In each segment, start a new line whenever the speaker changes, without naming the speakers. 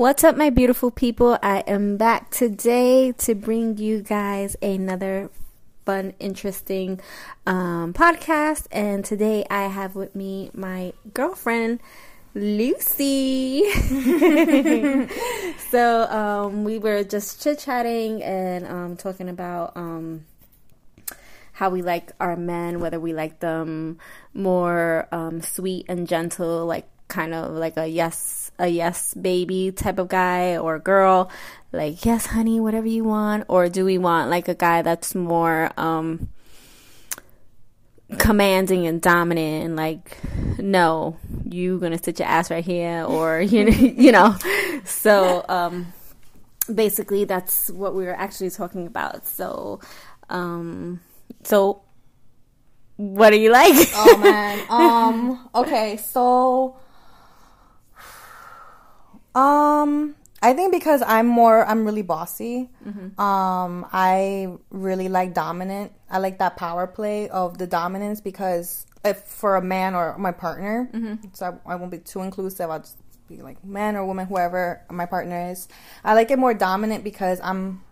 What's up, my beautiful people? I am back today to bring you guys another fun, interesting um, podcast. And today I have with me my girlfriend, Lucy. so um, we were just chit chatting and um, talking about um, how we like our men, whether we like them more um, sweet and gentle, like kind of like a yes a yes baby type of guy or girl like yes honey whatever you want. Or do we want like a guy that's more um commanding and dominant and like no you gonna sit your ass right here or you know you know? So um basically that's what we were actually talking about. So um so what do you like?
Oh man. Um okay so um, I think because I'm more, I'm really bossy. Mm-hmm. Um, I really like dominant. I like that power play of the dominance because if for a man or my partner, mm-hmm. so I, I, won't be too inclusive. I'll just be like man or woman, whoever my partner is. I like it more dominant because I'm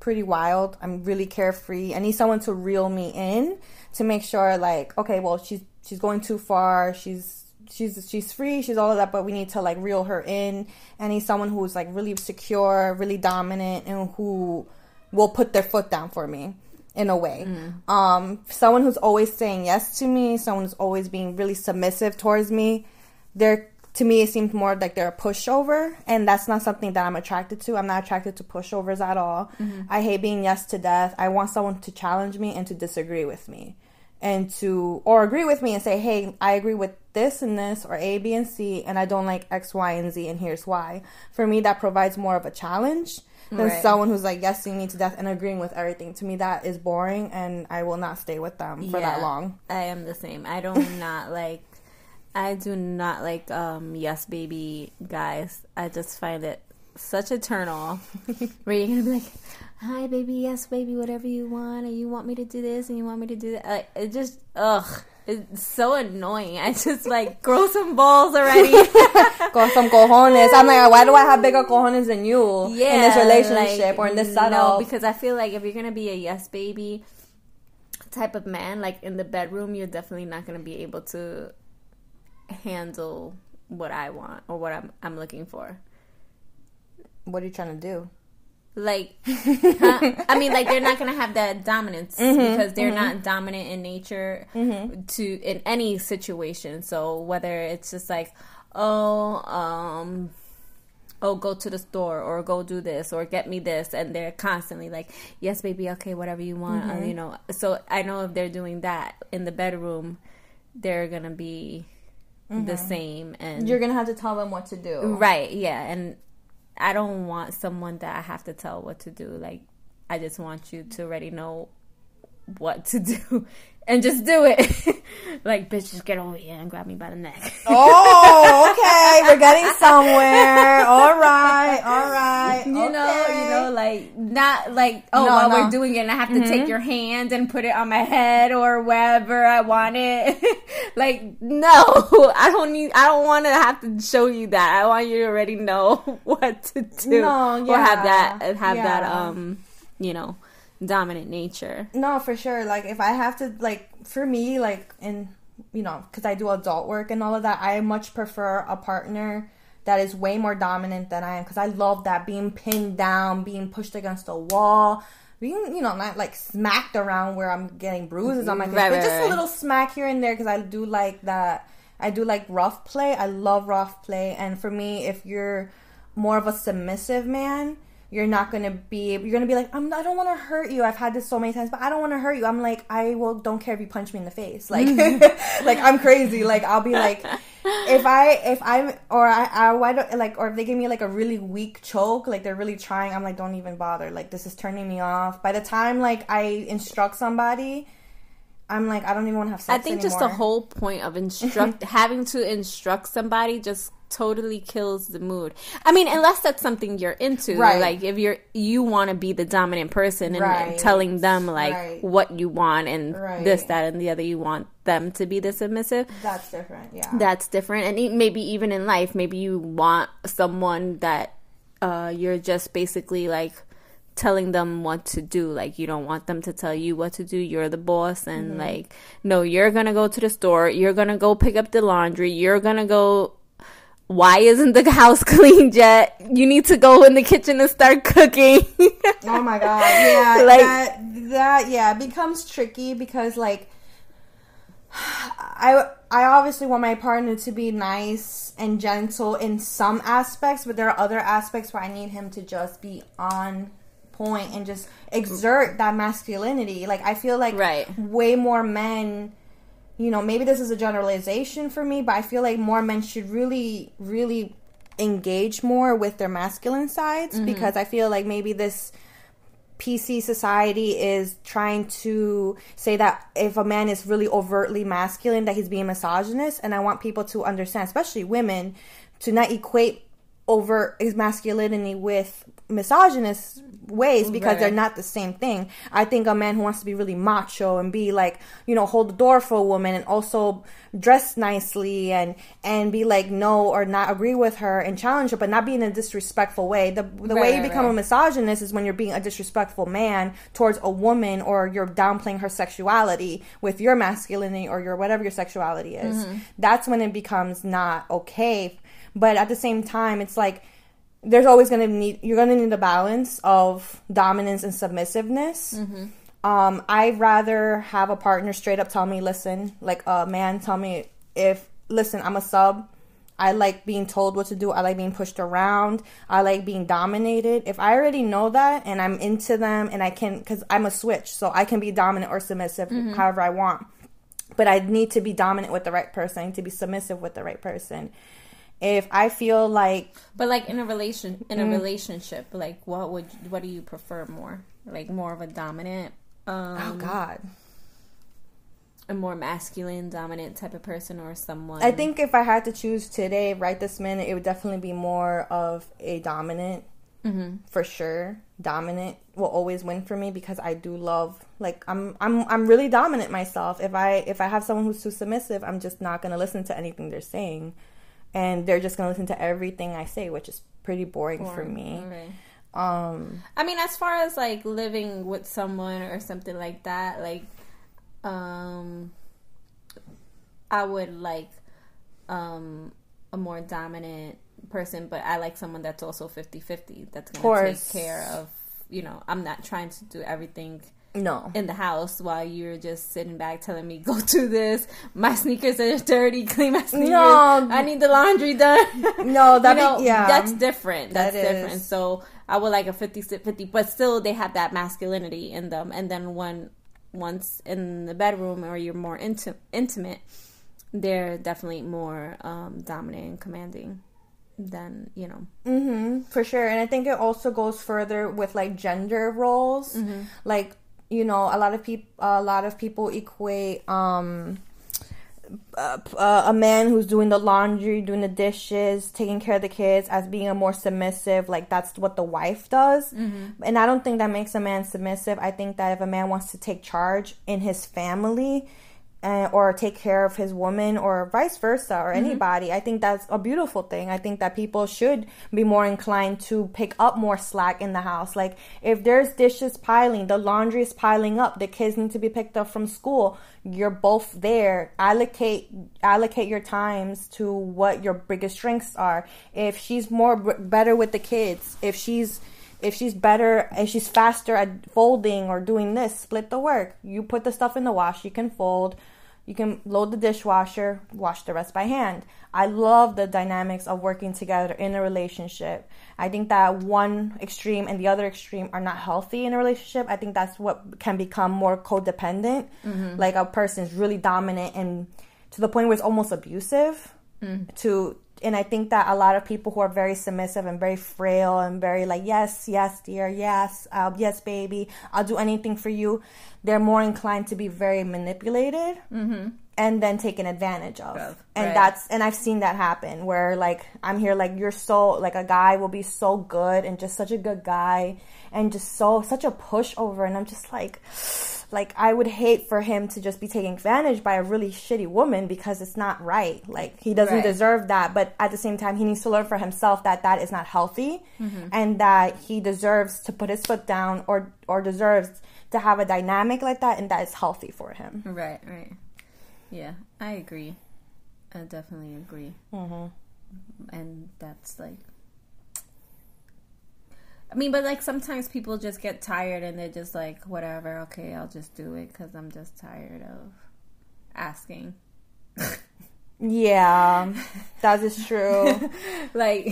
pretty wild. I'm really carefree. I need someone to reel me in to make sure, like, okay, well, she's she's going too far. She's she's she's free, she's all of that, but we need to like reel her in. And he's someone who's like really secure, really dominant, and who will put their foot down for me in a way. Mm. Um, someone who's always saying yes to me, someone who's always being really submissive towards me. They're to me, it seems more like they're a pushover, and that's not something that I'm attracted to. I'm not attracted to pushovers at all. Mm-hmm. I hate being yes to death. I want someone to challenge me and to disagree with me and to or agree with me and say, "Hey, I agree with this and this or A, B, and C, and I don't like X, Y, and Z, and here's why." For me, that provides more of a challenge than right. someone who's like yesing me to death and agreeing with everything. To me, that is boring, and I will not stay with them for yeah, that long.
I am the same. I do not like. I do not like um yes baby guys. I just find it such a turn off. where you're gonna be like, "Hi, baby, yes, baby, whatever you want, and you want me to do this, and you want me to do that." Like, it just, ugh, it's so annoying. I just like grow some balls already.
grow some cojones. I'm like, why do I have bigger cojones than you yeah, in this relationship like, or in this setup?
No, because I feel like if you're gonna be a yes baby type of man, like in the bedroom, you're definitely not gonna be able to handle what I want or what I'm I'm looking for.
What are you trying to do?
Like, huh? I mean, like they're not gonna have that dominance mm-hmm, because they're mm-hmm. not dominant in nature mm-hmm. to in any situation. So whether it's just like, oh, um, oh, go to the store or go do this or get me this, and they're constantly like, yes, baby, okay, whatever you want, uh, you know. So I know if they're doing that in the bedroom, they're gonna be the mm-hmm. same, and
you're gonna have to tell them what to do,
right? Yeah, and I don't want someone that I have to tell what to do. Like, I just want you to already know what to do and just do it. like, bitch, just get over here and grab me by the neck.
oh, okay. We're getting somewhere. All right. All right.
You okay. know, you know, like, not like, oh, no, while no. we're doing it, and I have to mm-hmm. take your hand and put it on my head or wherever I want it. like, no, I don't need, I don't want to have to show you that. I want you to already know what to do. No, yeah. Or have that, have yeah. that, um, you know, dominant nature.
No, for sure. Like if I have to like for me like in you know, cuz I do adult work and all of that, I much prefer a partner that is way more dominant than I am cuz I love that being pinned down, being pushed against a wall, being you know not like smacked around where I'm getting bruises on my face, right, but just right. a little smack here and there cuz I do like that I do like rough play. I love rough play and for me if you're more of a submissive man, you're not gonna be you're gonna be like I'm, i don't want to hurt you. I've had this so many times but i don't want to hurt you. I'm like i will don't care if you punch me in the face. Like like i'm crazy. Like i'll be like if i if i'm or i i why don't like or if they give me like a really weak choke like they're really trying i'm like don't even bother. Like this is turning me off. By the time like i instruct somebody I'm like, I don't even want to have sex.
I think
anymore.
just the whole point of instruct having to instruct somebody just totally kills the mood. I mean, unless that's something you're into,
Right.
like if you're you want to be the dominant person and, and telling them like
Right.
what you want and
Right.
this, that, and the other, you want them to be the submissive.
That's different. Yeah.
That's different, and maybe even in life, maybe you want someone that uh, you're just basically like telling them what to do. Like you don't want them to tell you what to do. You're the boss, and mm-hmm. like no, you're gonna go to the store. You're gonna go pick up the laundry. You're gonna go. Why isn't the house clean yet? You need to go in the kitchen and start cooking.
Oh my god, yeah,
Like-
that that yeah it becomes tricky because like I I obviously want my partner to be nice and gentle in some aspects, but there are other aspects where I need him to just be on point and just exert that masculinity. Like I feel like
Right.
way more men you know, maybe this is a generalization for me, but I feel like more men should really, really engage more with their masculine sides mm-hmm. because I feel like maybe this PC society is trying to say that if a man is really overtly masculine, that he's being misogynist. And I want people to understand, especially women, to not equate over his masculinity with misogynist ways because they're not the same thing. I think a man who wants to be really macho and be like, you know, hold the door for a woman and also dress nicely and and be like no or not agree with her and challenge her, but not be in a disrespectful way. The the way
Right,
you
right,
become a misogynist is when you're being a disrespectful man towards a woman or you're downplaying her sexuality with your masculinity or your whatever your sexuality is.
Mm-hmm.
That's when it becomes not okay. But at the same time, it's like there's always going to need you're going to need a balance of dominance and submissiveness. Um, I'd rather have a partner straight up tell me, listen, like a man tell me if listen, I'm a sub. I like being told what to do. I like being pushed around. I like being dominated. If I already know that and I'm into them and I can, because I'm a switch, so I can be dominant or submissive however I want. But I need to be dominant with the right person. I need to be submissive with the right person. If I feel like
But like in a relation in a
Mm.
relationship, like what would what do you prefer more? Like more of a dominant, um,
oh god,
a more masculine, dominant type of person, or someone?
I think if I had to choose today, right this minute, it would definitely be more of a dominant. For sure, dominant will always win for me because I do love like I'm I'm I'm really dominant myself. If I if I have someone who's too submissive, I'm just not gonna listen to anything they're saying, and they're just gonna listen to everything I say, which is pretty boring for me. Um,
I mean, as far as like living with someone or something like that, like, um, I would like, um, a more dominant person, but I like someone that's also 50-50, that's gonna take care of, you know, I'm not trying to do everything
no,
in the house while you're just sitting back telling me go do this. My sneakers are dirty. Clean my sneakers.
No.
I need the laundry done.
No, that
you
be-
know,
yeah.
that's different. That's
That
different. So I would like a 50 50, but still they have that masculinity in them. And then when once in the bedroom or you're more inti- intimate, they're definitely more um, dominant and commanding than you know.
Mm-hmm, for sure. And I think it also goes further with like gender roles. Like, you know, a lot of people a lot of people equate um uh, uh, a man who's doing the laundry, doing the dishes, taking care of the kids as being a more submissive, like that's what the wife does. And I don't think that makes a man submissive. I think that if a man wants to take charge in his family, uh, or take care of his woman or vice versa or anybody i think that's a beautiful thing. I think that people should be more inclined to pick up more slack in the house. Like if there's dishes piling the laundry is piling up the kids need to be picked up from school you're both there. Allocate allocate your times to what your biggest strengths are. If she's more better with the kids if she's if she's better if she's faster at folding or doing this split the work. You put the stuff in the wash you can fold. You can load the dishwasher wash the rest by hand. I love the dynamics of working together in a relationship. I think that one extreme and the other extreme are not healthy in a relationship. I think that's what can become more codependent. Mm-hmm. Like a person's really dominant and to the point where it's almost abusive mm. to and I think that a lot of people who are very submissive and very frail and very like yes, yes, dear, yes, uh, yes, baby, I'll do anything for you. They're more inclined to be very manipulated, mm-hmm. and then taken advantage of. And that's and I've seen that happen where like I'm here like you're so like a guy will be so good and just such a good guy and just so such a pushover and I'm just like like I would hate for him to just be taken advantage by a really shitty woman because it's not right. Like he doesn't
Right.
deserve that, but at the same time he needs to learn for himself that that is not healthy
Mm-hmm.
and that he deserves to put his foot down or or deserves to have a dynamic like that and that is healthy for him.
Right, right. Yeah, I agree. I definitely agree. Mm-hmm. And that's like. I mean, but like sometimes people just get tired and they're just like, whatever, okay, I'll just do it because I'm just tired of asking.
Yeah, that is true.
like,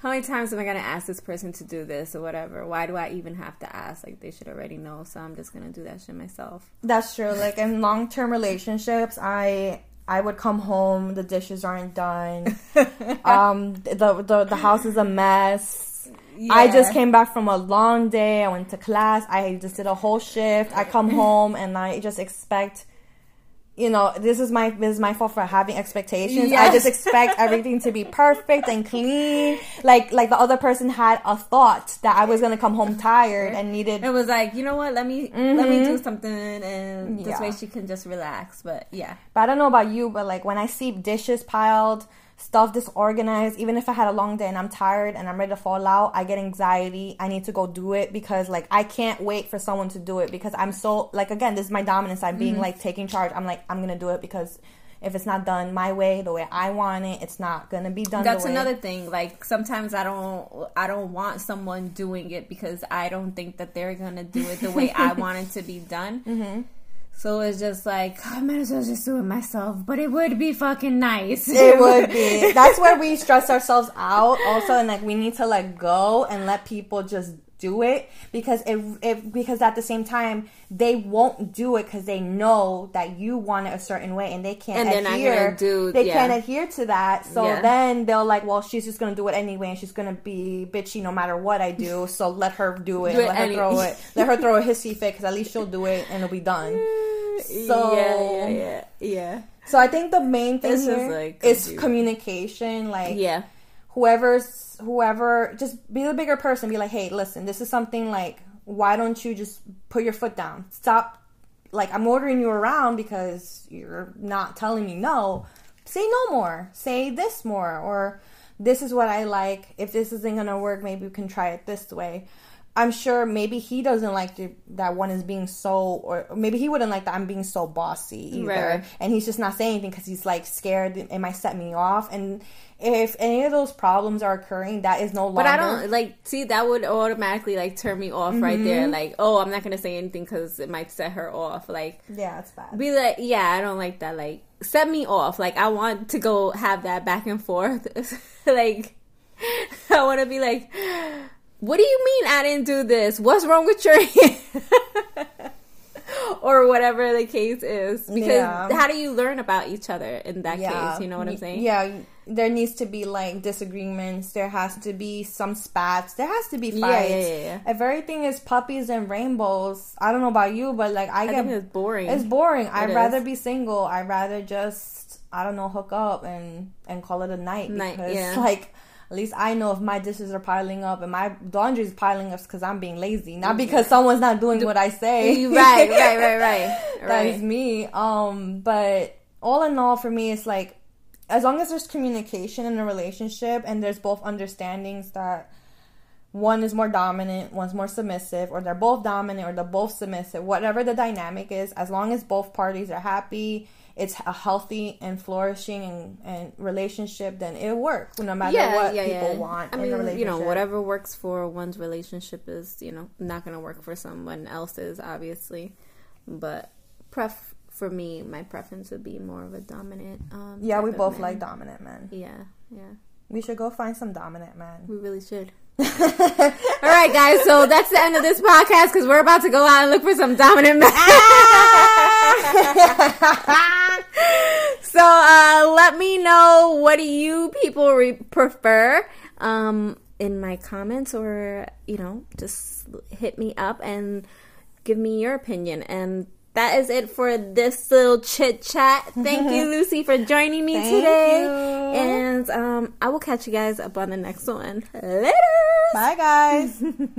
how many times am I going to ask this person to do this or whatever? Why do I even have to ask? Like, they should already know, so I'm just going to do that shit myself.
That's true. Like in long term relationships, I I would come home, the dishes aren't done. um the, the the house is a mess. I just came back from a long day. I went to class. I just did a whole shift. I come home and I just expect you know, this is my this is my fault for having expectations. I just expect everything to be perfect and clean. Like like the other person had a thought that I was gonna come home tired and needed
It was like, you know what? Let me let me do something, and this
Mm-hmm. Yeah.
way she can just relax. But yeah,
But I don't know about you, but like when I see dishes piled, stuff disorganized, even if I had a long day and I'm tired and I'm ready to fall out, I get anxiety. I need to go do it because like I can't wait for someone to do it because I'm so like again, this is my dominance. I'm
Mm-hmm.
being like taking charge. I'm like I'm gonna do it because if it's not done my way, the way I want it, it's not gonna be done.
that's
the way.
another thing. Like sometimes I don't I don't want someone doing it because I don't think that they're gonna do it the way I want it to be done. Mm-hmm. So it's just like oh, I might as well just do it myself. But it would be fucking nice.
It would be. That's where we stress ourselves out also and like we need to let go and let people just do it because it, it because at the same time they won't do it because they know that you want it a certain way and they can't
And they're not
adhere
do-
they
yeah.
can't adhere to that so
Yeah.
then they'll like well she's just gonna do it anyway and she's gonna be bitchy no matter what I do so let her do it,
Do it
let her
any-
throw it let her throw a hissy fit because at least she'll do it and it'll be done mm. So
yeah, yeah, yeah, yeah.
so I think the main thing
It's just, like,
is communication. Like,
Yeah.
whoever's whoever, just be the bigger person. Be like, hey, listen, this is something like, why don't you just put your foot down? Stop. Like, I'm ordering you around because you're not telling me no. Say no more. Say this more. Or this is what I like. If this isn't gonna work, maybe we can try it this way. I'm sure maybe he doesn't like the, that one is being so, or maybe he wouldn't like that I'm being so bossy either.
Right, right.
And he's just not saying anything because he's like scared it might set me off. And if any of those problems are occurring, that is no longer.
But I don't like see that would automatically like turn me off right
Mm-hmm.
there. Like, oh, I'm not gonna say anything because it might set her off. Like,
Yeah, it's bad.
be like, yeah, I don't like that. Like, set me off. Like, I want to go have that back and forth. like, I want to be like, what do you mean I didn't do this? What's wrong with your hand? or whatever the case is. Because
Yeah.
how do you learn about each other in that case? You know what I'm saying?
Yeah, there needs to be like disagreements. There has to be some spats. There has to be
Yeah,
fights.
yeah, yeah, yeah.
If everything is puppies and rainbows, I don't know about you, but like I,
I
get
it's boring.
It's boring. I'd
is.
rather be single. I'd rather just I don't know hook up and and call it a night
Night,
because
yeah.
like at least I know if my dishes are piling up and my laundry is piling up because I'm being lazy, not because someone's not doing what I say.
right, right, right, right.
That is
right.
me. Um, but all in all, for me, it's like as long as there's communication in a relationship and there's both understandings that one is more dominant, one's more submissive, or they're both dominant or they're both submissive, whatever the dynamic is, as long as both parties are happy, it's a healthy and flourishing and, and relationship, then it'll work no matter what people want
I
in
mean, you know, whatever works for one's relationship is, you know, not going to work for someone else's, obviously. But pref for me, my preference would be more of a dominant. Um,
Yeah, we both like dominant men.
Yeah, yeah,
We should go find some dominant men.
we really should. All right, guys. So that's the end of this podcast because we're about to go out and look for some dominant men. so uh, let me know what do you people re- prefer um, in my comments, or you know, just hit me up and give me your opinion. And that is it for this little chit chat. Thank you, Lucy, for joining me
Thank
today.
you.
And um, I will catch you guys up on the next one. Later.
Bye, guys.